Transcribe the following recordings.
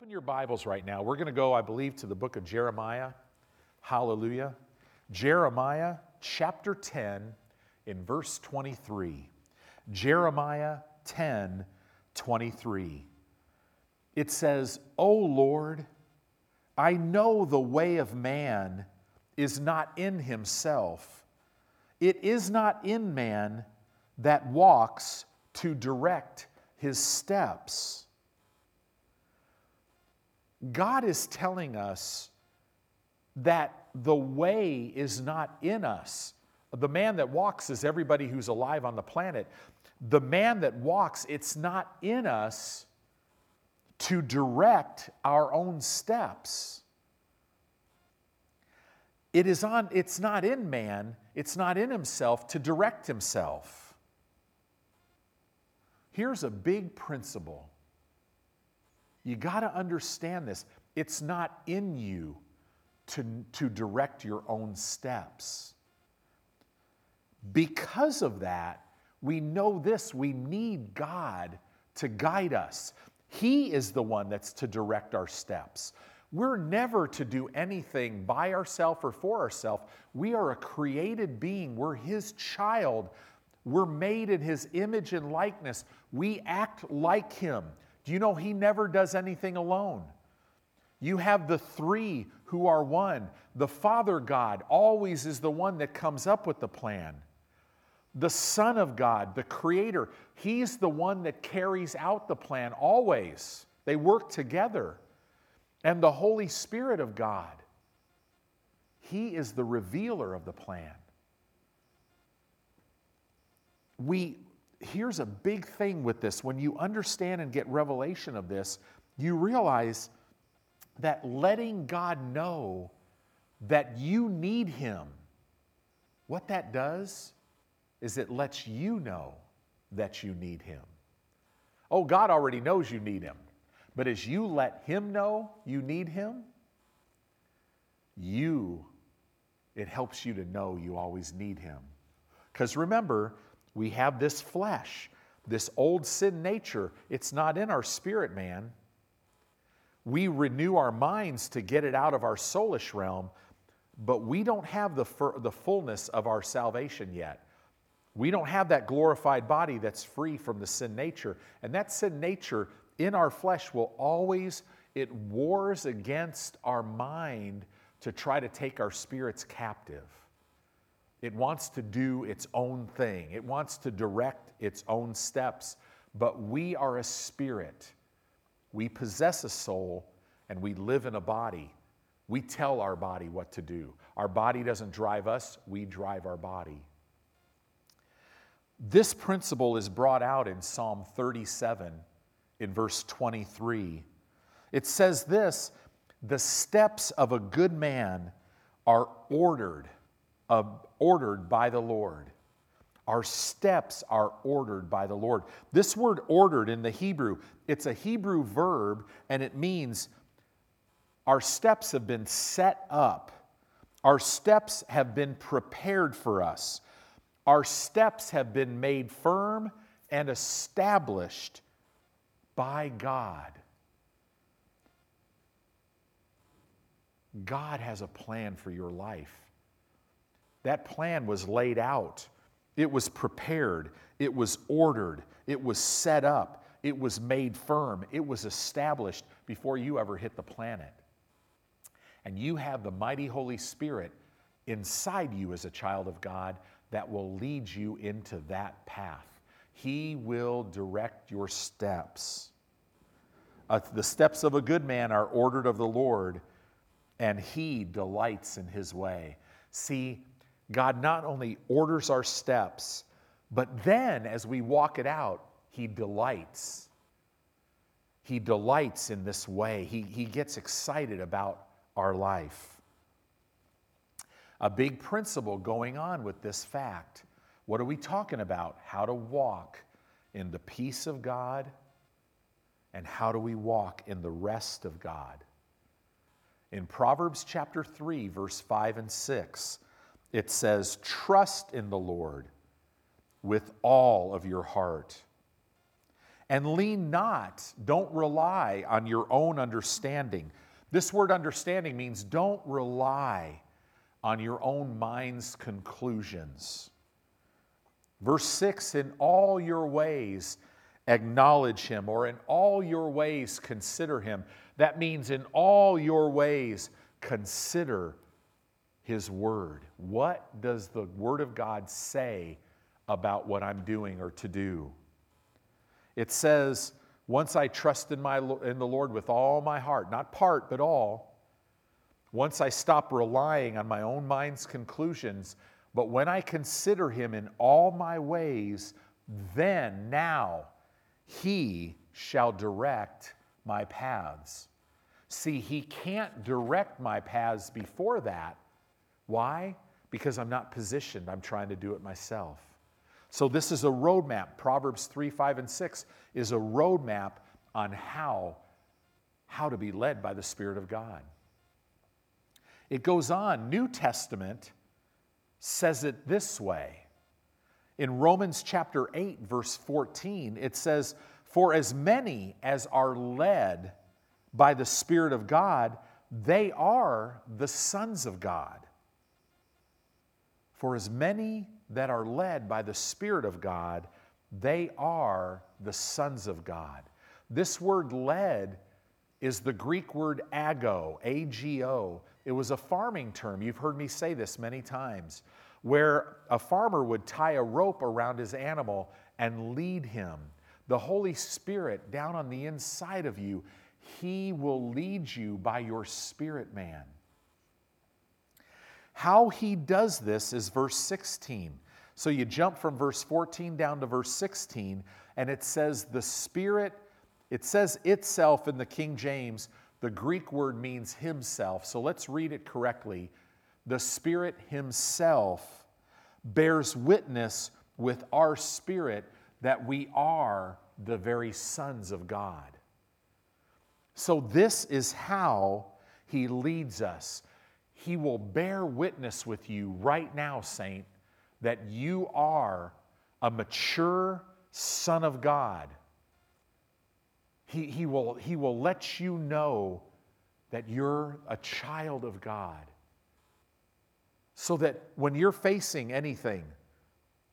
Open your Bibles right now. We're going to go, I believe, to the book of Jeremiah. Hallelujah. Jeremiah chapter 10 in verse 23. Jeremiah 10 23. It says, O Lord, I know the way of man is not in himself. It is not in man that walks to direct his steps. God is telling us that the way is not in us. The man that walks is everybody who's alive on the planet. The man that walks, it's not in us to direct our own steps. It is on, it's not in man, it's not in himself to direct himself. Here's a big principle you got to understand this. It's not in you to, to direct your own steps. Because of that, we know this we need God to guide us. He is the one that's to direct our steps. We're never to do anything by ourselves or for ourselves. We are a created being, we're His child. We're made in His image and likeness. We act like Him. Do you know He never does anything alone? You have the three who are one. The Father God always is the one that comes up with the plan. The Son of God, the Creator, He's the one that carries out the plan always. They work together. And the Holy Spirit of God, He is the revealer of the plan. We, here's a big thing with this. When you understand and get revelation of this, you realize that letting God know that you need Him, what that does is it lets you know that you need Him. Oh, God already knows you need Him. But as you let Him know you need Him, you, it helps you to know you always need Him. Because remember, we have this flesh, this old sin nature. It's not in our spirit, man. We renew our minds to get it out of our soulish realm, but we don't have the, the fullness of our salvation yet. We don't have that glorified body that's free from the sin nature. And that sin nature in our flesh will always, it wars against our mind to try to take our spirits captive. It wants to do its own thing, it wants to direct its own steps. But we are a spirit. We possess a soul and we live in a body. We tell our body what to do. Our body doesn't drive us, we drive our body. This principle is brought out in Psalm 37 in verse 23. It says this The steps of a good man are ordered uh, ordered by the Lord. Our steps are ordered by the Lord. This word ordered in the Hebrew, it's a Hebrew verb and it means our steps have been set up. Our steps have been prepared for us. Our steps have been made firm and established by God. God has a plan for your life. That plan was laid out, it was prepared, it was ordered, it was set up, it was made firm, it was established before you ever hit the planet. And you have the mighty Holy Spirit inside you as a child of God that will lead you into that path. He will direct your steps. Uh, the steps of a good man are ordered of the Lord, and he delights in his way. See, God not only orders our steps, but then as we walk it out, He delights. He delights in this way. He, he gets excited about our life. A big principle going on with this fact. What are we talking about? How to walk in the peace of God and how do we walk in the rest of God. In Proverbs chapter 3, verse 5 and 6, it says, Trust in the Lord with all of your heart, And lean not, don't rely on your own understanding. This word understanding means don't rely on your own mind's conclusions. Verse 6 In all your ways acknowledge him, or in all your ways consider him. That means in all your ways consider his word. What does the word of God say about what I'm doing or to do? It says, once I trust in, my, in the Lord with all my heart, not part, but all, once I stop relying on my own mind's conclusions, but when I consider Him in all my ways, then, now, He shall direct my paths. See, He can't direct my paths before that. Why? Because I'm not positioned, I'm trying to do it myself. So, this is a roadmap. Proverbs 3, 5, and 6 is a roadmap on how, how to be led by the Spirit of God. It goes on, New Testament says it this way. In Romans chapter 8, verse 14, it says, For as many as are led by the Spirit of God, they are the sons of God. For as many that are led by the Spirit of God, they are the sons of God. This word led is the Greek word ago, A G O. It was a farming term. You've heard me say this many times, where a farmer would tie a rope around his animal and lead him. The Holy Spirit down on the inside of you, He will lead you by your spirit man. How He does this is verse 16. So you jump from verse 14 down to verse 16, and it says, The Spirit, it says itself in the King James. The Greek word means himself. So let's read it correctly. The Spirit Himself bears witness with our spirit that we are the very sons of God. So, this is how He leads us. He will bear witness with you right now, Saint, that you are a mature son of God. He, he, will, he will let you know that you're a child of God. So that when you're facing anything,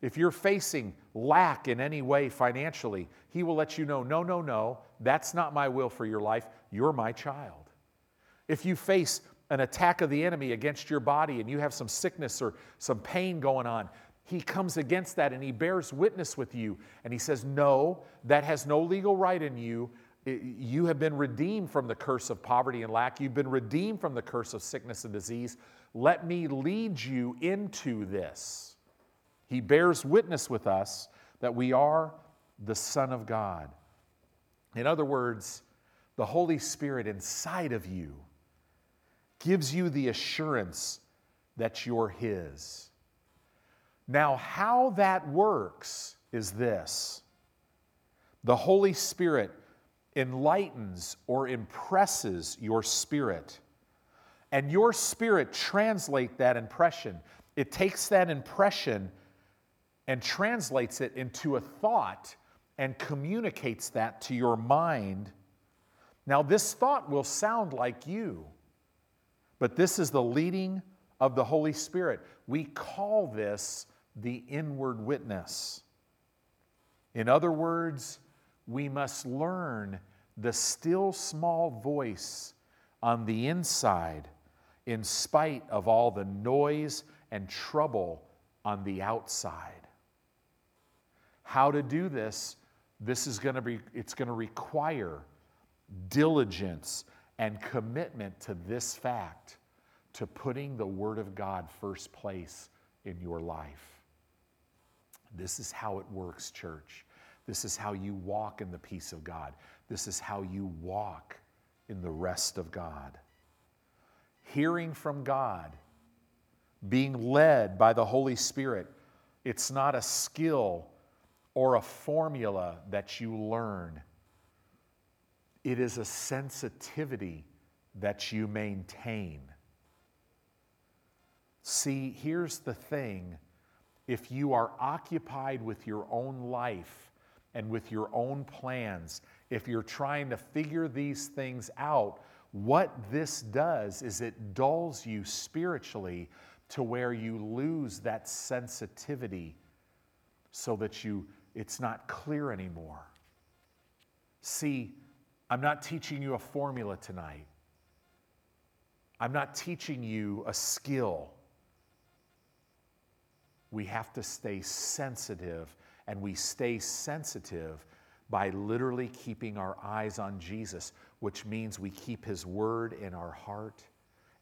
if you're facing lack in any way financially, He will let you know no, no, no, that's not my will for your life. You're my child. If you face an attack of the enemy against your body and you have some sickness or some pain going on, he comes against that and he bears witness with you and he says, No, that has no legal right in you. You have been redeemed from the curse of poverty and lack. You've been redeemed from the curse of sickness and disease. Let me lead you into this. He bears witness with us that we are the Son of God. In other words, the Holy Spirit inside of you gives you the assurance that you're His. Now, how that works is this the Holy Spirit enlightens or impresses your spirit, and your spirit translates that impression. It takes that impression and translates it into a thought and communicates that to your mind. Now, this thought will sound like you. But this is the leading of the Holy Spirit. We call this the inward witness. In other words, we must learn the still small voice on the inside in spite of all the noise and trouble on the outside. How to do this? This is going to be it's going to require diligence and commitment to this fact, to putting the Word of God first place in your life. This is how it works, church. This is how you walk in the peace of God. This is how you walk in the rest of God. Hearing from God, being led by the Holy Spirit, it's not a skill or a formula that you learn. It is a sensitivity that you maintain. See, here's the thing if you are occupied with your own life and with your own plans, if you're trying to figure these things out, what this does is it dulls you spiritually to where you lose that sensitivity so that you it's not clear anymore. See, I'm not teaching you a formula tonight. I'm not teaching you a skill. We have to stay sensitive, and we stay sensitive by literally keeping our eyes on Jesus, which means we keep His word in our heart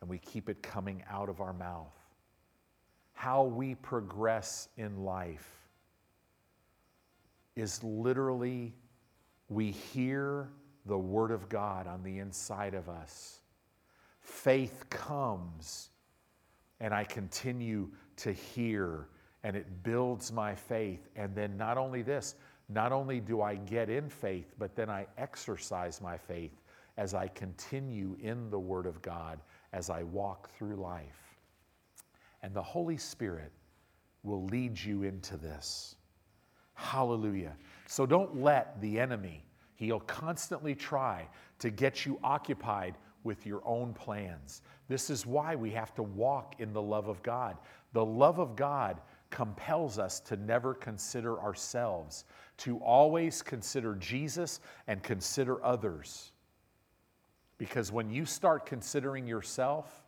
and we keep it coming out of our mouth. How we progress in life is literally we hear the Word of God on the inside of us. Faith comes, and I continue to hear, and it builds my faith. And then, not only this, not only do I get in faith, but then I exercise my faith as I continue in the Word of God as I walk through life. And the Holy Spirit will lead you into this. Hallelujah. So don't let the enemy, he'll constantly try to get you occupied with your own plans. This is why we have to walk in the love of God. The love of God compels us to never consider ourselves, to always consider Jesus and consider others. Because when you start considering yourself,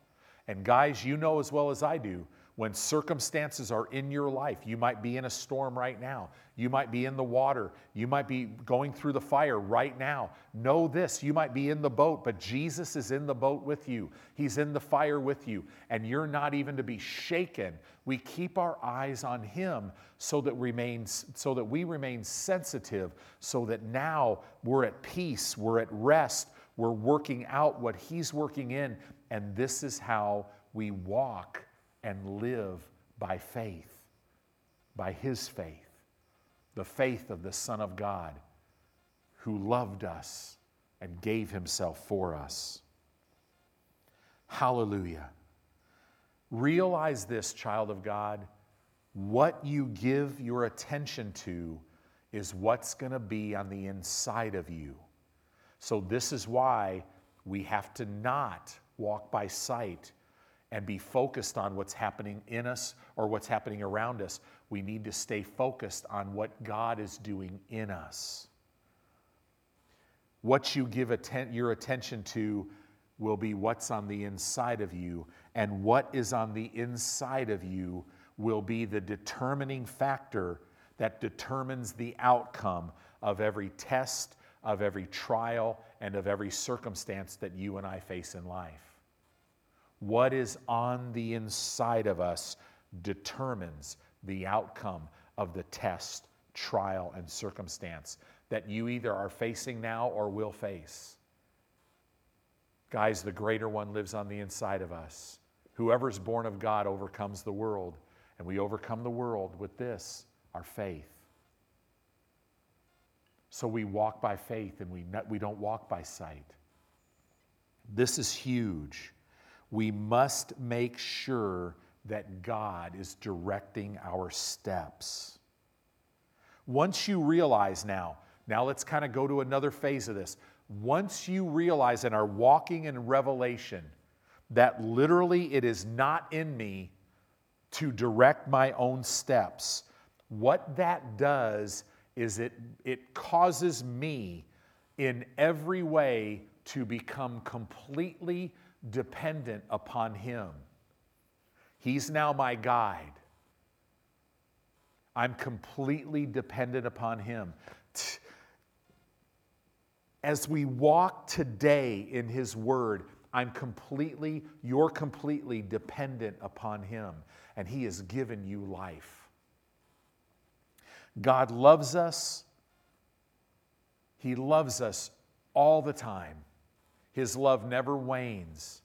and guys, you know as well as I do, when circumstances are in your life, you might be in a storm right now. You might be in the water. You might be going through the fire right now. Know this you might be in the boat, but Jesus is in the boat with you. He's in the fire with you, and you're not even to be shaken. We keep our eyes on Him so that, remains, so that we remain sensitive, so that now we're at peace, we're at rest, we're working out what He's working in, and this is how we walk and live by faith, by his faith, the faith of the Son of God who loved us and gave himself for us. Hallelujah. Realize this, child of God. What you give your attention to is what's going to be on the inside of you. So, this is why we have to not walk by sight and be focused on what's happening in us or what's happening around us. We need to stay focused on what God is doing in us. What you give atten- your attention to will be what's on the inside of you, and what is on the inside of you will be the determining factor that determines the outcome of every test, of every trial, and of every circumstance that you and I face in life. What is on the inside of us determines the outcome of the test, trial, and circumstance that you either are facing now or will face. Guys, the greater one lives on the inside of us. Whoever's born of God overcomes the world, and we overcome the world with this our faith. So we walk by faith and we, we don't walk by sight. This is huge we must make sure that God is directing our steps. Once you realize now, now let's kind of go to another phase of this. Once you realize and are walking in revelation that literally it is not in me to direct my own steps, what that does is it, it causes me in every way to become completely dependent upon Him. He's now my guide. I'm completely dependent upon Him. As we walk today in His Word, I'm completely, you're completely dependent upon Him, and He has given you life. God loves us. He loves us all the time. His love never wanes.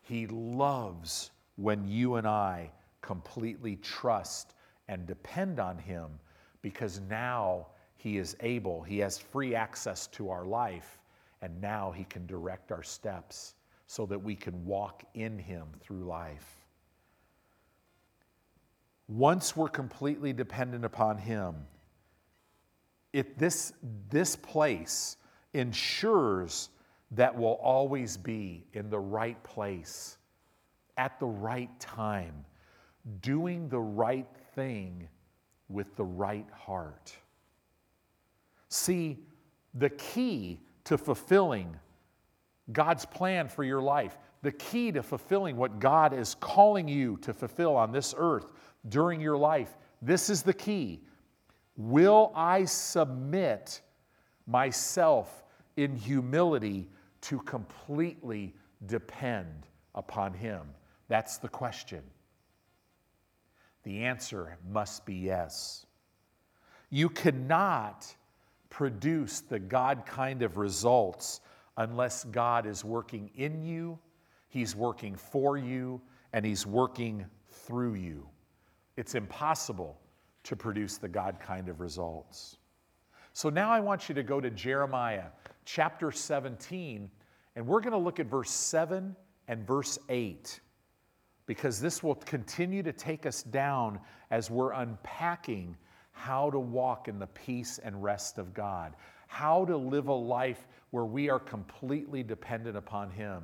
He loves when you and I completely trust and depend on Him because now He is able, He has free access to our life, and now He can direct our steps so that we can walk in Him through life. Once we're completely dependent upon Him, it, this, this place ensures that we'll always be in the right place at the right time, doing the right thing with the right heart. See, the key to fulfilling God's plan for your life, the key to fulfilling what God is calling you to fulfill on this earth during your life, this is the key. Will I submit myself in humility to completely depend upon Him? That's the question. The answer must be yes. You cannot produce the God kind of results unless God is working in you, He's working for you, and He's working through you. It's impossible to produce the God kind of results. So now I want you to go to Jeremiah chapter 17, and we're going to look at verse 7 and verse 8 because this will continue to take us down as we're unpacking how to walk in the peace and rest of God, how to live a life where we are completely dependent upon Him.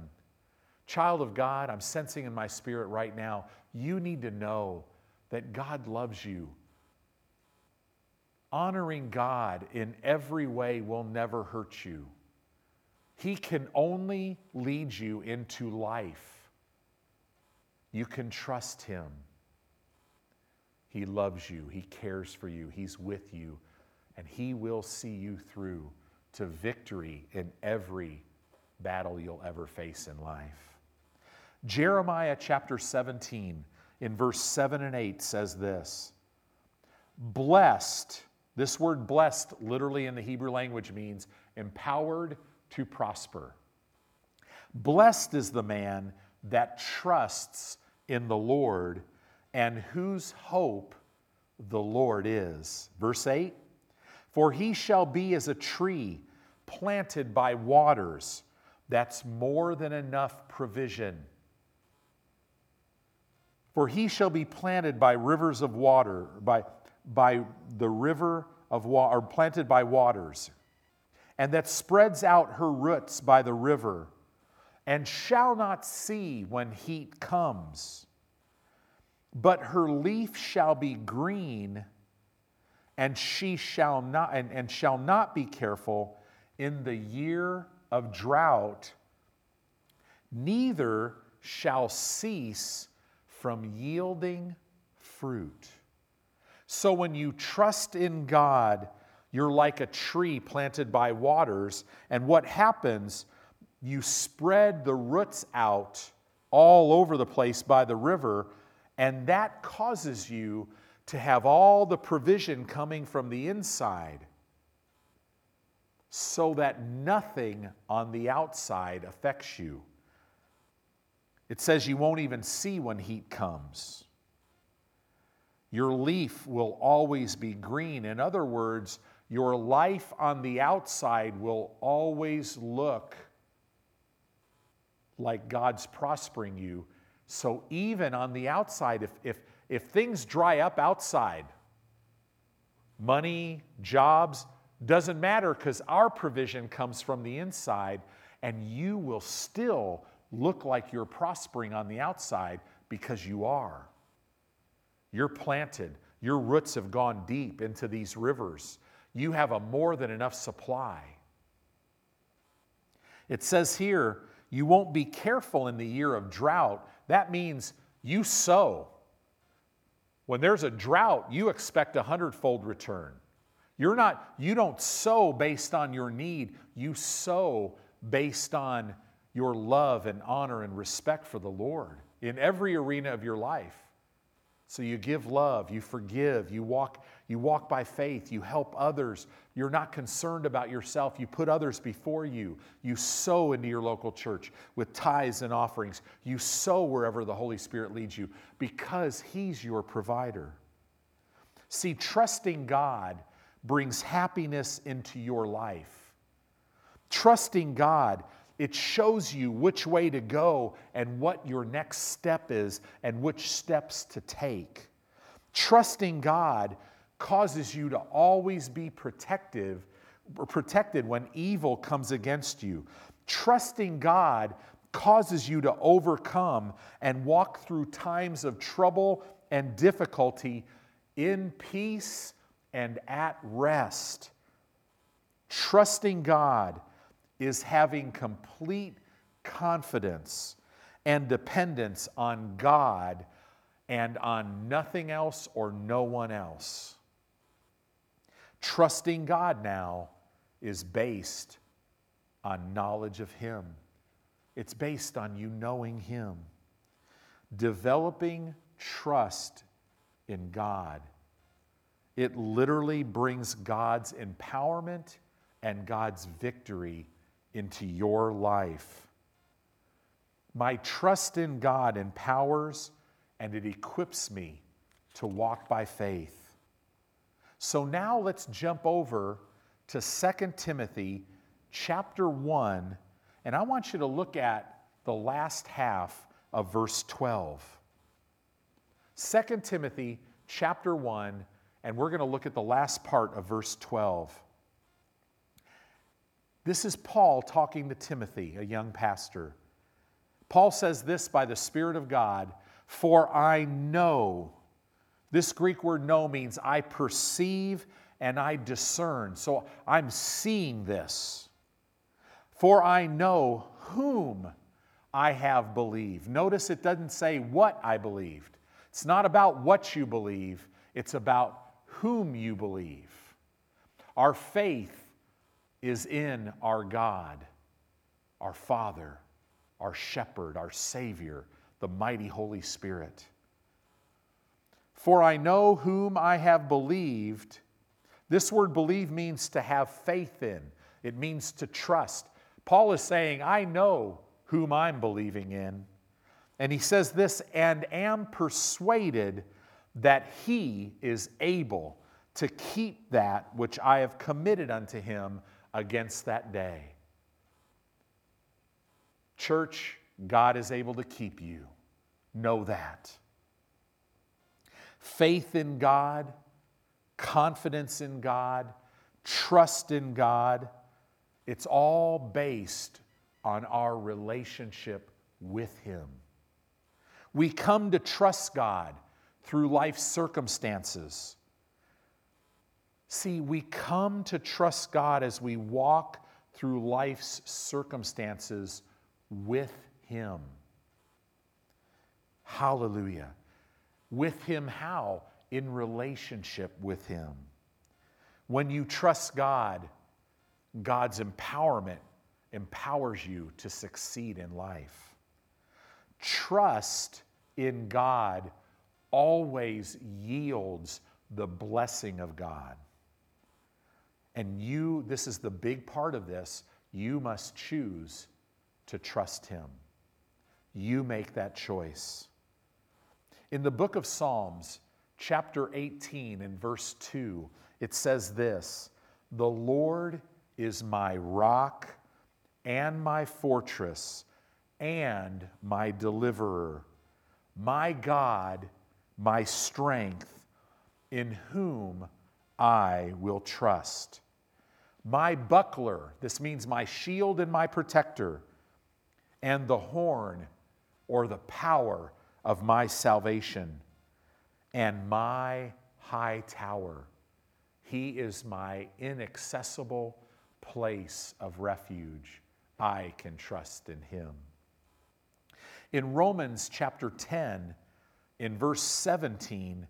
Child of God, I'm sensing in my spirit right now, you need to know that God loves you. Honoring God in every way will never hurt you. He can only lead you into life. You can trust Him. He loves you, He cares for you, He's with you, and He will see you through to victory in every battle you'll ever face in life. Jeremiah chapter 17, in verse 7 and 8, says this Blessed, this word blessed literally in the Hebrew language means empowered to prosper. Blessed is the man that trusts in the Lord and whose hope the Lord is. Verse 8 For he shall be as a tree planted by waters. That's more than enough provision. For he shall be planted by rivers of water, by, by the river of water, planted by waters, and that spreads out her roots by the river, and shall not see when heat comes but her leaf shall be green, and she shall not and, and shall not be careful in the year of drought, neither shall cease from yielding fruit. So when you trust in God, you're like a tree planted by waters, and what happens? You spread the roots out all over the place by the river and that causes you to have all the provision coming from the inside so that nothing on the outside affects you. It says you won't even see when heat comes. Your leaf will always be green. In other words, your life on the outside will always look like God's prospering you so even on the outside, if, if, if things dry up outside, money, jobs, doesn't matter because our provision comes from the inside, and you will still look like you're prospering on the outside because you are. You're planted, your roots have gone deep into these rivers. You have a more than enough supply. It says here, you won't be careful in the year of drought that means you sow. When there's a drought, you expect a hundredfold return. You're not, you don't sow based on your need, you sow based on your love and honor and respect for the Lord in every arena of your life. So you give love, you forgive, you walk, you walk by faith, you help others. You're not concerned about yourself. You put others before you. You sow into your local church with tithes and offerings. You sow wherever the Holy Spirit leads you because He's your provider. See, trusting God brings happiness into your life. Trusting God it shows you which way to go and what your next step is and which steps to take. Trusting God causes you to always be protective protected when evil comes against you. Trusting God causes you to overcome and walk through times of trouble and difficulty in peace and at rest. Trusting God is having complete confidence and dependence on God and on nothing else or no one else. Trusting God now is based on knowledge of Him. It's based on you knowing Him. Developing trust in God. It literally brings God's empowerment and God's victory into your life. My trust in God empowers and it equips me to walk by faith. So now let's jump over to 2 Timothy chapter 1, and I want you to look at the last half of verse 12. 2 Timothy chapter 1, and we're going to look at the last part of verse 12. This is Paul talking to Timothy, a young pastor. Paul says this by the Spirit of God For I know, this Greek word know means I perceive and I discern. So I'm seeing this. For I know whom I have believed. Notice it doesn't say what I believed. It's not about what you believe, it's about whom you believe. Our faith is in our God, our Father, our Shepherd, our Savior, the mighty Holy Spirit. For I know whom I have believed this word believe means to have faith in, it means to trust. Paul is saying, I know whom I'm believing in. And he says this, and am persuaded that he is able to keep that which I have committed unto him against that day. Church, God is able to keep you. Know that. Faith in God confidence in God, trust in God. It's all based on our relationship with Him. We come to trust God through life's circumstances. See, we come to trust God as we walk through life's circumstances with Him. Hallelujah. With Him, how? in relationship with Him. When you trust God, God's empowerment empowers you to succeed in life. Trust in God always yields the blessing of God. And you, this is the big part of this, you must choose to trust Him. You make that choice. In the book of Psalms, chapter 18 and verse 2, it says this The Lord is my rock and my fortress and my deliverer, my God, my strength, in whom I will trust. My buckler, this means my shield and my protector, and the horn or the power of my salvation and my high tower. He is my inaccessible place of refuge. I can trust in him. In Romans chapter 10, in verse 17,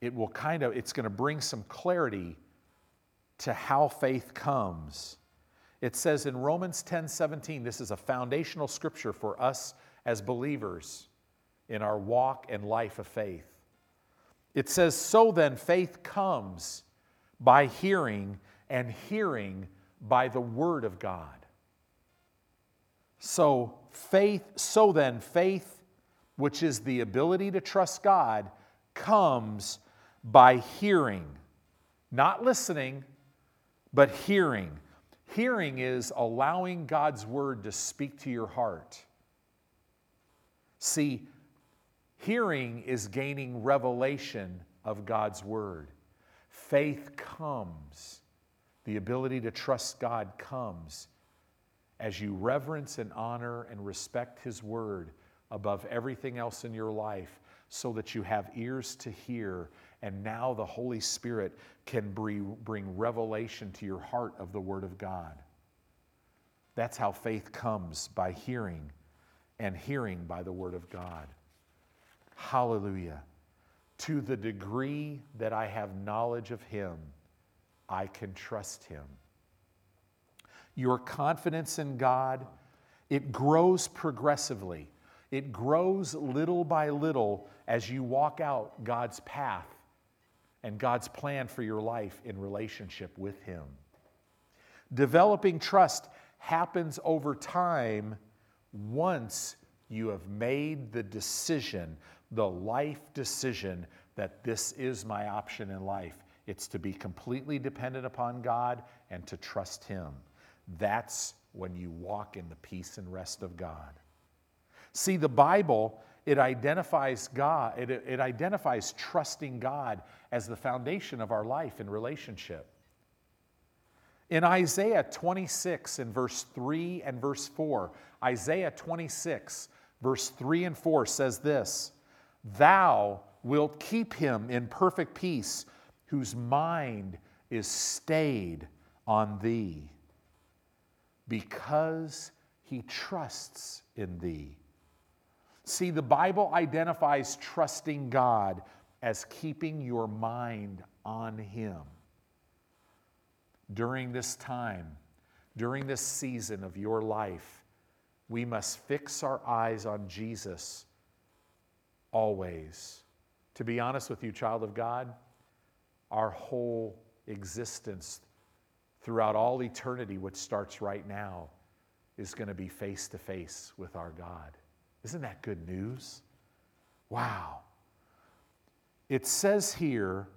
it will kind of it's going to bring some clarity to how faith comes. It says in Romans 10 17, this is a foundational scripture for us as believers in our walk and life of faith. It says, So then faith comes by hearing, and hearing by the Word of God. So, faith, so then, faith, which is the ability to trust God, comes by hearing, not listening, but hearing. Hearing is allowing God's Word to speak to your heart. See, Hearing is gaining revelation of God's Word. Faith comes, the ability to trust God comes as you reverence and honor and respect His Word above everything else in your life so that you have ears to hear. And now the Holy Spirit can bring revelation to your heart of the Word of God. That's how faith comes by hearing, and hearing by the Word of God. Hallelujah. To the degree that I have knowledge of Him, I can trust Him. Your confidence in God, it grows progressively. It grows little by little as you walk out God's path and God's plan for your life in relationship with Him. Developing trust happens over time once you have made the decision, the life decision, that this is my option in life. It's to be completely dependent upon God and to trust Him. That's when you walk in the peace and rest of God. See, the Bible, it identifies God, it, it identifies trusting God as the foundation of our life and relationship. In Isaiah 26, in verse 3 and verse 4, Isaiah 26, verse 3 and 4 says this Thou wilt keep him in perfect peace, whose mind is stayed on thee, because he trusts in thee. See, the Bible identifies trusting God as keeping your mind on him during this time, during this season of your life, we must fix our eyes on Jesus always. To be honest with you, child of God, our whole existence throughout all eternity, which starts right now, is going to be face to face with our God. Isn't that good news? Wow. It says here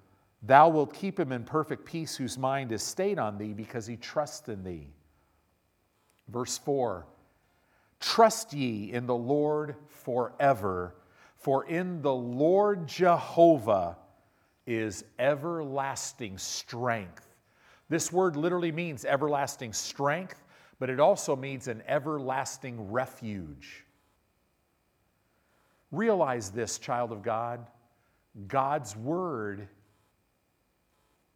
Thou wilt keep him in perfect peace whose mind is stayed on thee because he trusts in thee. Verse 4 Trust ye in the Lord forever, for in the Lord Jehovah is everlasting strength. This word literally means everlasting strength, but it also means an everlasting refuge. Realize this, child of God. God's word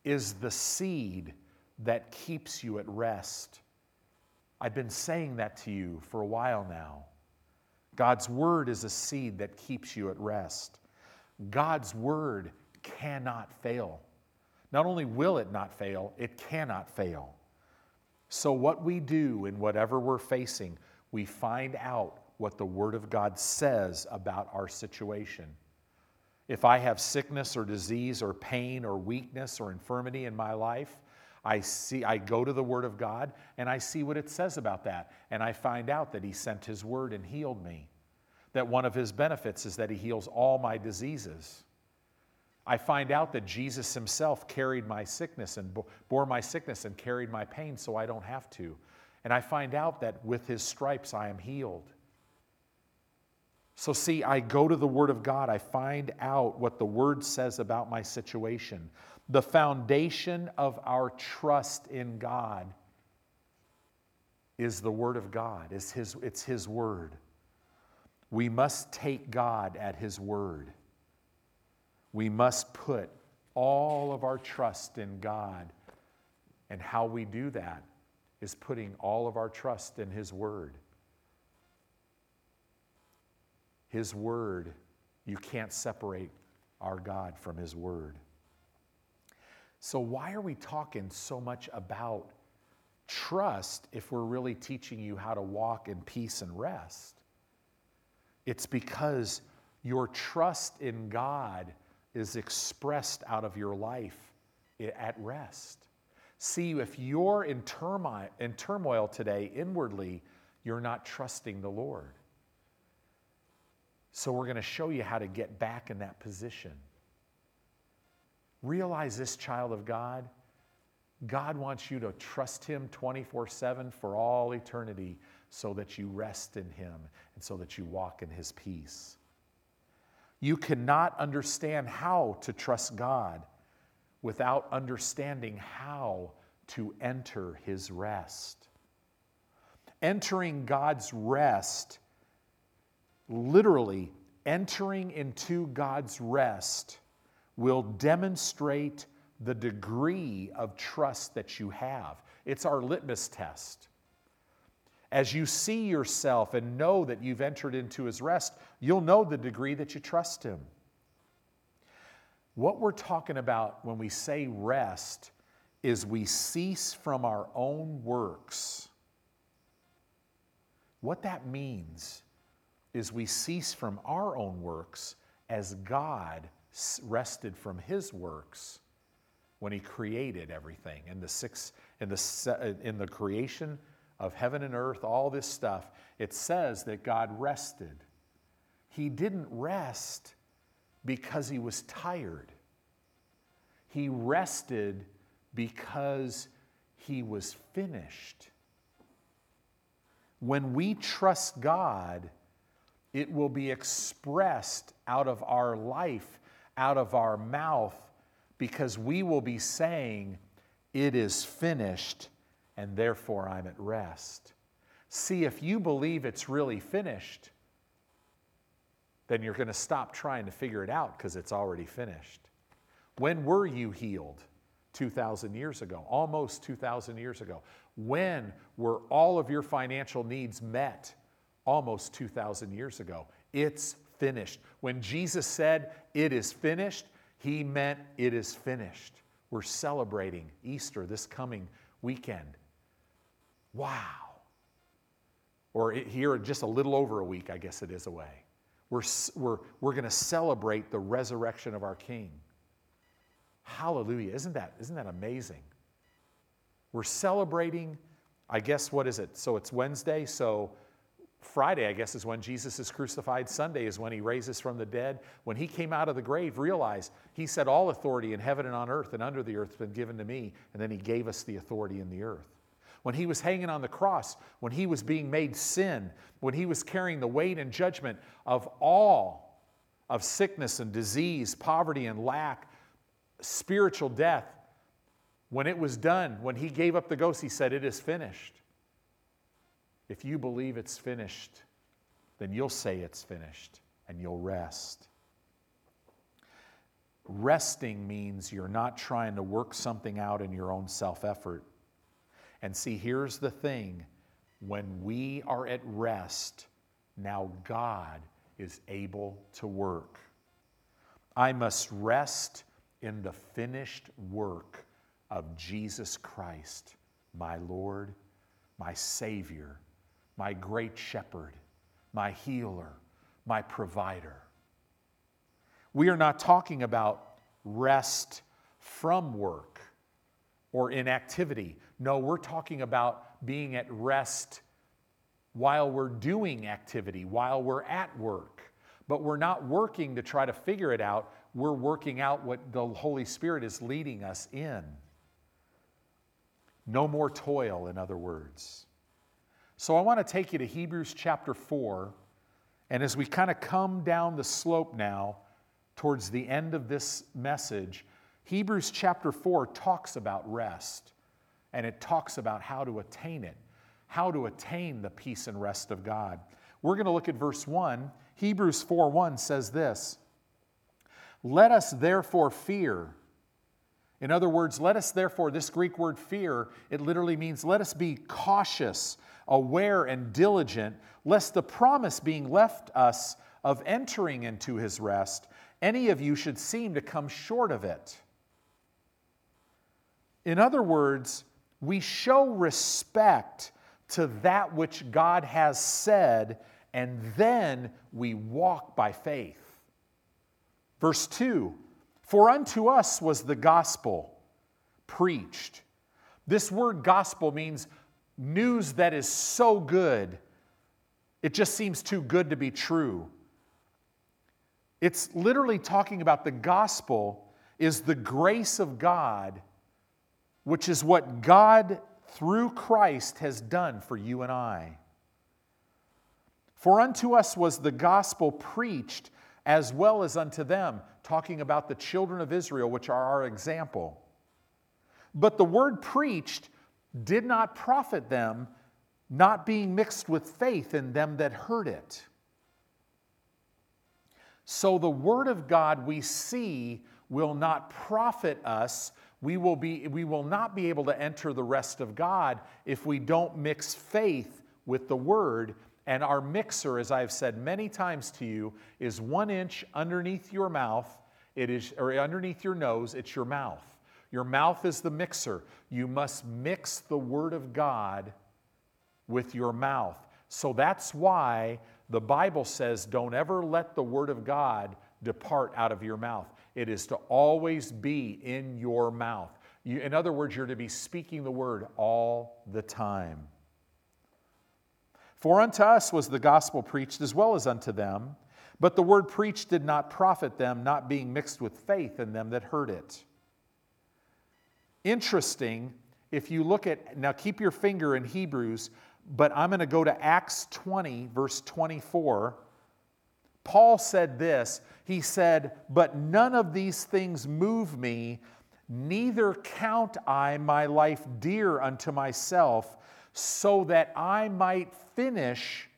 is the seed that keeps you at rest. I've been saying that to you for a while now. God's word is a seed that keeps you at rest. God's word cannot fail. Not only will it not fail, it cannot fail. So, what we do in whatever we're facing, we find out what the Word of God says about our situation. If I have sickness or disease or pain or weakness or infirmity in my life, I see I go to the word of God and I see what it says about that and I find out that he sent his word and healed me. That one of his benefits is that he heals all my diseases. I find out that Jesus himself carried my sickness and bore my sickness and carried my pain so I don't have to. And I find out that with his stripes I am healed. So, see, I go to the Word of God, I find out what the Word says about my situation. The foundation of our trust in God is the Word of God, it's His, it's his Word. We must take God at His Word. We must put all of our trust in God. And how we do that is putting all of our trust in His Word. His Word, you can't separate our God from His Word. So, why are we talking so much about trust if we're really teaching you how to walk in peace and rest? It's because your trust in God is expressed out of your life at rest. See, if you're in turmoil, today inwardly, you're not trusting the Lord. So, we're going to show you how to get back in that position. Realize this, child of God. God wants you to trust Him 24 7 for all eternity so that you rest in Him and so that you walk in His peace. You cannot understand how to trust God without understanding how to enter his rest. Entering God's rest, literally entering into God's rest, will demonstrate the degree of trust that you have. It's our litmus test. As you see yourself and know that you've entered into his rest, you'll know the degree that you trust him. What we're talking about when we say rest is we cease from our own works. What that means is we cease from our own works as God rested from his works when he created everything. In the six in the uh, in the creation of heaven and earth all this stuff it says that God rested. He didn't rest because he was tired. He rested because he was finished. When we trust God it will be expressed out of our life out of our mouth because we will be saying, It is finished, and therefore I'm at rest. See, if you believe it's really finished, then you're going to stop trying to figure it out because it's already finished. When were you healed? 2,000 years ago, almost 2,000 years ago. When were all of your financial needs met? Almost 2,000 years ago. It's finished. When Jesus said, It is finished, he meant it is finished. We're celebrating Easter this coming weekend. Wow. Or here, just a little over a week, I guess it is away. We're, we're, we're going to celebrate the resurrection of our King. Hallelujah. Isn't that, isn't that amazing? We're celebrating, I guess, what is it? So it's Wednesday, so Friday, I guess, is when Jesus is crucified. Sunday is when he raises from the dead. When he came out of the grave, realize he said, All authority in heaven and on earth and under the earth has been given to me. And then he gave us the authority in the earth. When he was hanging on the cross, when he was being made sin, when he was carrying the weight and judgment of all of sickness and disease, poverty and lack, spiritual death, when it was done, when he gave up the ghost, he said, It is finished. If you believe it's finished, then you'll say it's finished and you'll rest. Resting means you're not trying to work something out in your own self effort. And see, here's the thing when we are at rest, now God is able to work. I must rest in the finished work of Jesus Christ, my Lord, my Savior, my great shepherd, my healer, my provider. We are not talking about rest from work or inactivity. No, we're talking about being at rest while we're doing activity, while we're at work. But we're not working to try to figure it out. We're working out what the Holy Spirit is leading us in. No more toil, in other words. So I want to take you to Hebrews chapter 4. And as we kind of come down the slope now towards the end of this message, Hebrews chapter 4 talks about rest and it talks about how to attain it, how to attain the peace and rest of God. We're going to look at verse 1. Hebrews 4 1 says this Let us therefore fear. In other words, let us therefore, this Greek word fear, it literally means let us be cautious aware and diligent, lest the promise being left us of entering into his rest, any of you should seem to come short of it. In other words, we show respect to that which God has said, and then we walk by faith. Verse 2 For unto us was the gospel preached. This word gospel means news that is so good, it just seems too good to be true. It's literally talking about the gospel is the grace of God, which is what God through Christ has done for you and I. For unto us was the gospel preached as well as unto them, talking about the children of Israel, which are our example. But the word preached did not profit them, not being mixed with faith in them that heard it. So the word of God we see will not profit us. We will, be, we will not be able to enter the rest of God if we don't mix faith with the word. And our mixer, as I've said many times to you, is one inch underneath your mouth. It is, or underneath your nose, it's your mouth. Your mouth is the mixer. You must mix the Word of God with your mouth. So that's why the Bible says, don't ever let the Word of God depart out of your mouth. It is to always be in your mouth. You, in other words, you're to be speaking the Word all the time. For unto us was the gospel preached as well as unto them, but the word preached did not profit them, not being mixed with faith in them that heard it. Interesting, if you look at, now keep your finger in Hebrews, but I'm going to go to Acts 20, verse 24. Paul said this He said, But none of these things move me, neither count I my life dear unto myself, so that I might finish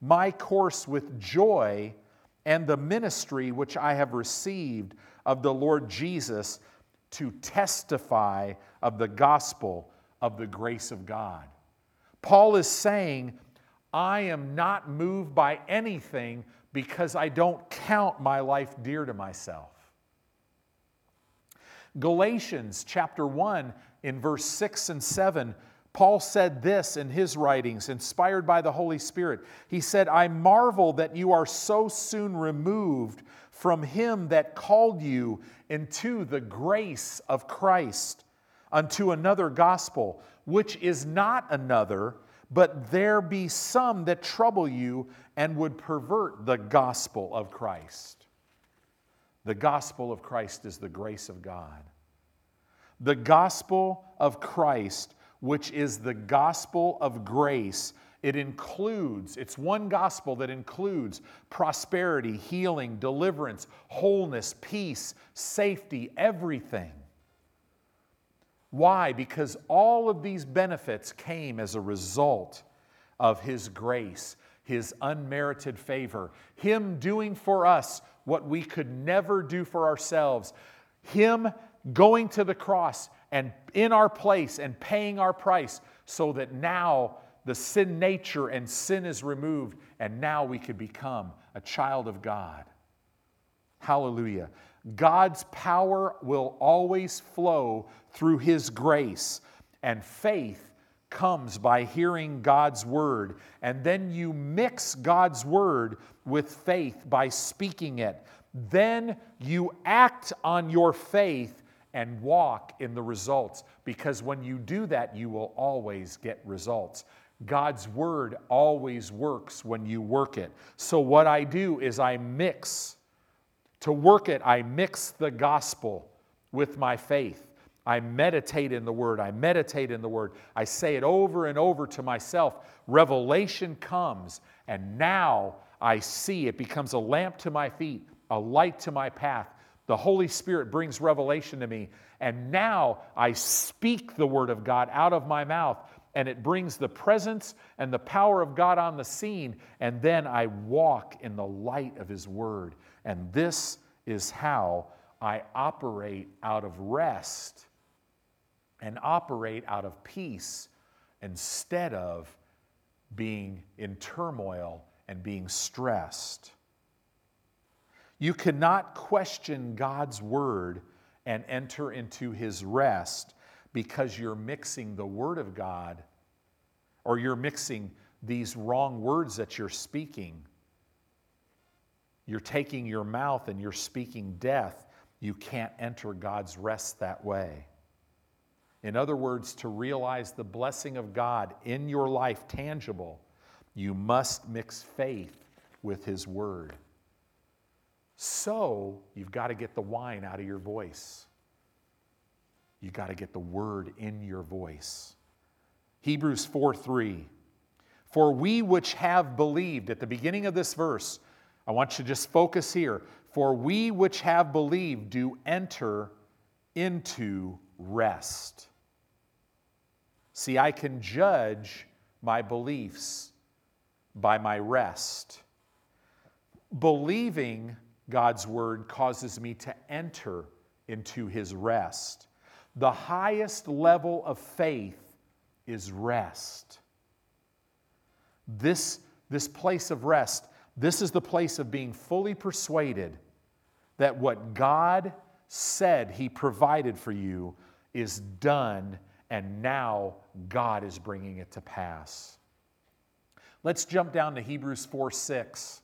my course with joy and the ministry which I have received of the Lord Jesus to testify of the gospel of the grace of God. Paul is saying, I am not moved by anything because I don't count my life dear to myself. Galatians chapter 1 in verse 6 and 7 Paul said this in his writings, inspired by the Holy Spirit. He said, I marvel that you are so soon removed from him that called you into the grace of Christ unto another gospel, which is not another, but there be some that trouble you and would pervert the gospel of Christ. The gospel of Christ is the grace of God. The gospel of Christ which is the gospel of grace. It includes, it's one gospel that includes prosperity, healing, deliverance, wholeness, peace, safety, everything. Why? Because all of these benefits came as a result of His grace, His unmerited favor, Him doing for us what we could never do for ourselves, Him going to the cross and in our place and paying our price so that now the sin nature and sin is removed and now we could become a child of God. Hallelujah. God's power will always flow through His grace, and faith comes by hearing God's word. And then you mix God's word with faith by speaking it. Then you act on your faith and walk in the results because when you do that, you will always get results. God's word always works when you work it. So, what I do is I mix. To work it, I mix the gospel with my faith. I meditate in the word. I meditate in the word. I say it over and over to myself. Revelation comes, and now I see it becomes a lamp to my feet, a light to my path. The Holy Spirit brings revelation to me. And now I speak the Word of God out of my mouth, and it brings the presence and the power of God on the scene. And then I walk in the light of His Word. And this is how I operate out of rest and operate out of peace instead of being in turmoil and being stressed. You cannot question God's word and enter into his rest because you're mixing the word of God or you're mixing these wrong words that you're speaking. You're taking your mouth and you're speaking death. You can't enter God's rest that way. In other words, to realize the blessing of God in your life tangible, you must mix faith with His Word. So you've got to get the whine out of your voice. You've got to get the word in your voice. Hebrews 4 3. For we which have believed, at the beginning of this verse, I want you to just focus here. For we which have believed do enter into rest. See, I can judge my beliefs by my rest. Believing God's word causes me to enter into his rest. The highest level of faith is rest. This, this place of rest, this is the place of being fully persuaded that what God said He provided for you is done, and now God is bringing it to pass. Let's jump down to Hebrews 4 6.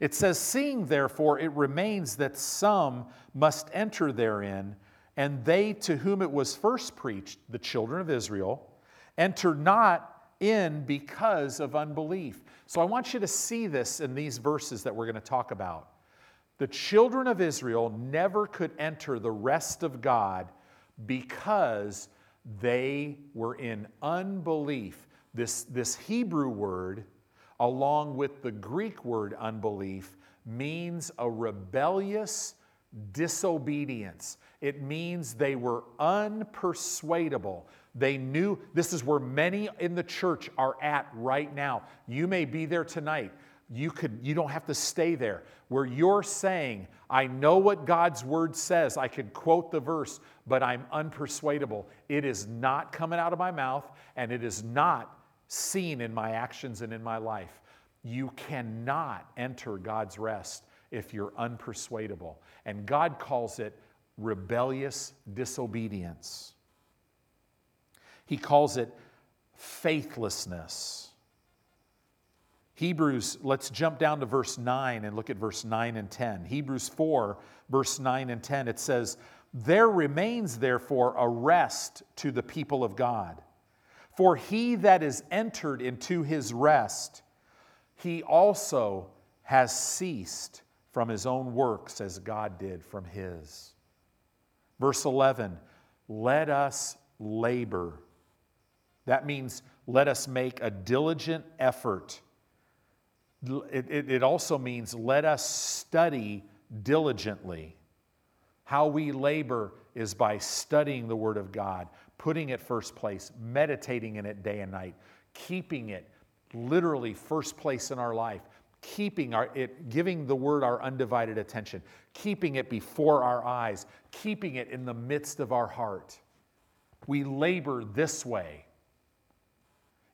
It says, Seeing therefore it remains that some must enter therein, and they to whom it was first preached, the children of Israel, enter not in because of unbelief. So I want you to see this in these verses that we're going to talk about. The children of Israel never could enter the rest of God because they were in unbelief. This, this Hebrew word along with the Greek word unbelief, means a rebellious disobedience. It means they were unpersuadable. They knew this is where many in the church are at right now. You may be there tonight. You could you don't have to stay there. Where you're saying, I know what God's word says. I could quote the verse, but I'm unpersuadable. It is not coming out of my mouth and it is not seen in my actions and in my life. You cannot enter God's rest if you're unpersuadable. And God calls it rebellious disobedience. He calls it faithlessness. Hebrews, let's jump down to verse 9 and look at verse 9 and 10. Hebrews 4, verse 9 and 10, it says, There remains therefore a rest to the people of God. For he that is entered into his rest, he also has ceased from his own works as God did from his. Verse 11, let us labor. That means let us make a diligent effort. It, it, it, also means let us study diligently. How we labor is by studying the Word of God, putting it first place, meditating in it day and night, keeping it literally first place in our life, keeping our, it, giving the Word our undivided attention, keeping it before our eyes, keeping it in the midst of our heart. We labor this way.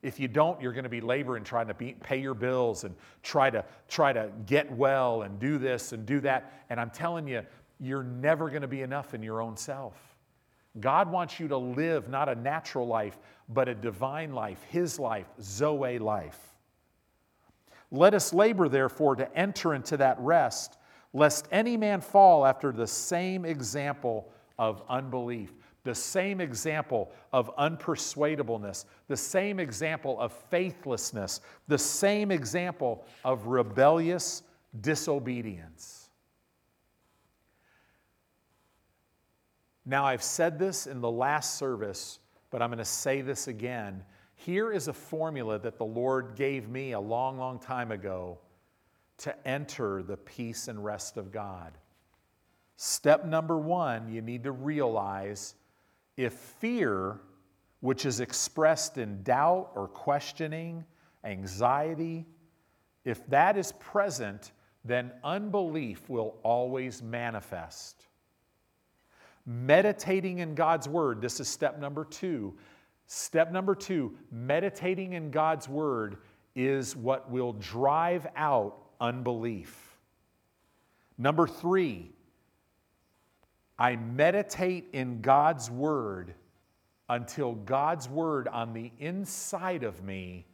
If you don't, you're going to be laboring trying to be, pay your bills and try to try to get well and do this and do that. And I'm telling you, you're never going to be enough in your own self. God wants you to live not a natural life, but a divine life, His life, Zoe life. Let us labor, therefore, to enter into that rest, lest any man fall after the same example of unbelief, the same example of unpersuadableness, the same example of faithlessness, the same example of rebellious disobedience. Now, I've said this in the last service, but I'm going to say this again. Here is a formula that the Lord gave me a long, long time ago to enter the peace and rest of God. Step number one, you need to realize if fear, which is expressed in doubt or questioning, anxiety, if that is present, then unbelief will always manifest. Meditating in God's Word, this is step number two. Step number two, meditating in God's Word is what will drive out unbelief. Number three, I meditate in God's Word until God's Word on the inside of me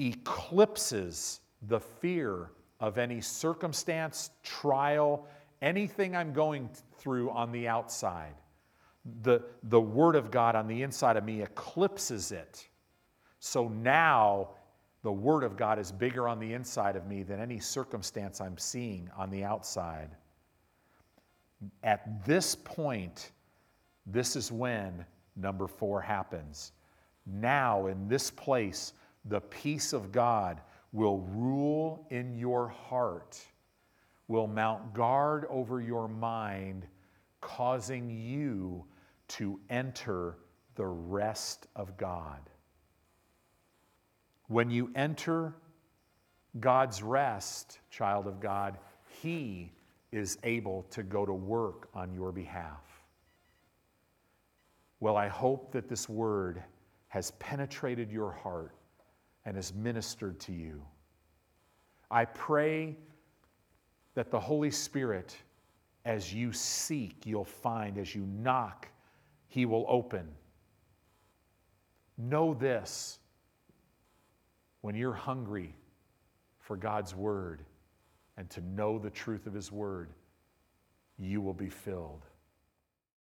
eclipses the fear of any circumstance, trial, anything I'm going through on the outside. The, the Word of God on the inside of me eclipses it. So now the Word of God is bigger on the inside of me than any circumstance I'm seeing on the outside. At this point, this is when number four happens. Now, in this place, the peace of God will rule in your heart will mount guard over your mind, causing you to enter the rest of God. When you enter God's rest, child of God, He is able to go to work on your behalf. Well, I hope that this word has penetrated your heart and has ministered to you. I pray that the Holy Spirit, as you seek, you'll find, as you knock, He will open. Know this when you're hungry for God's Word and to know the truth of His Word, you will be filled.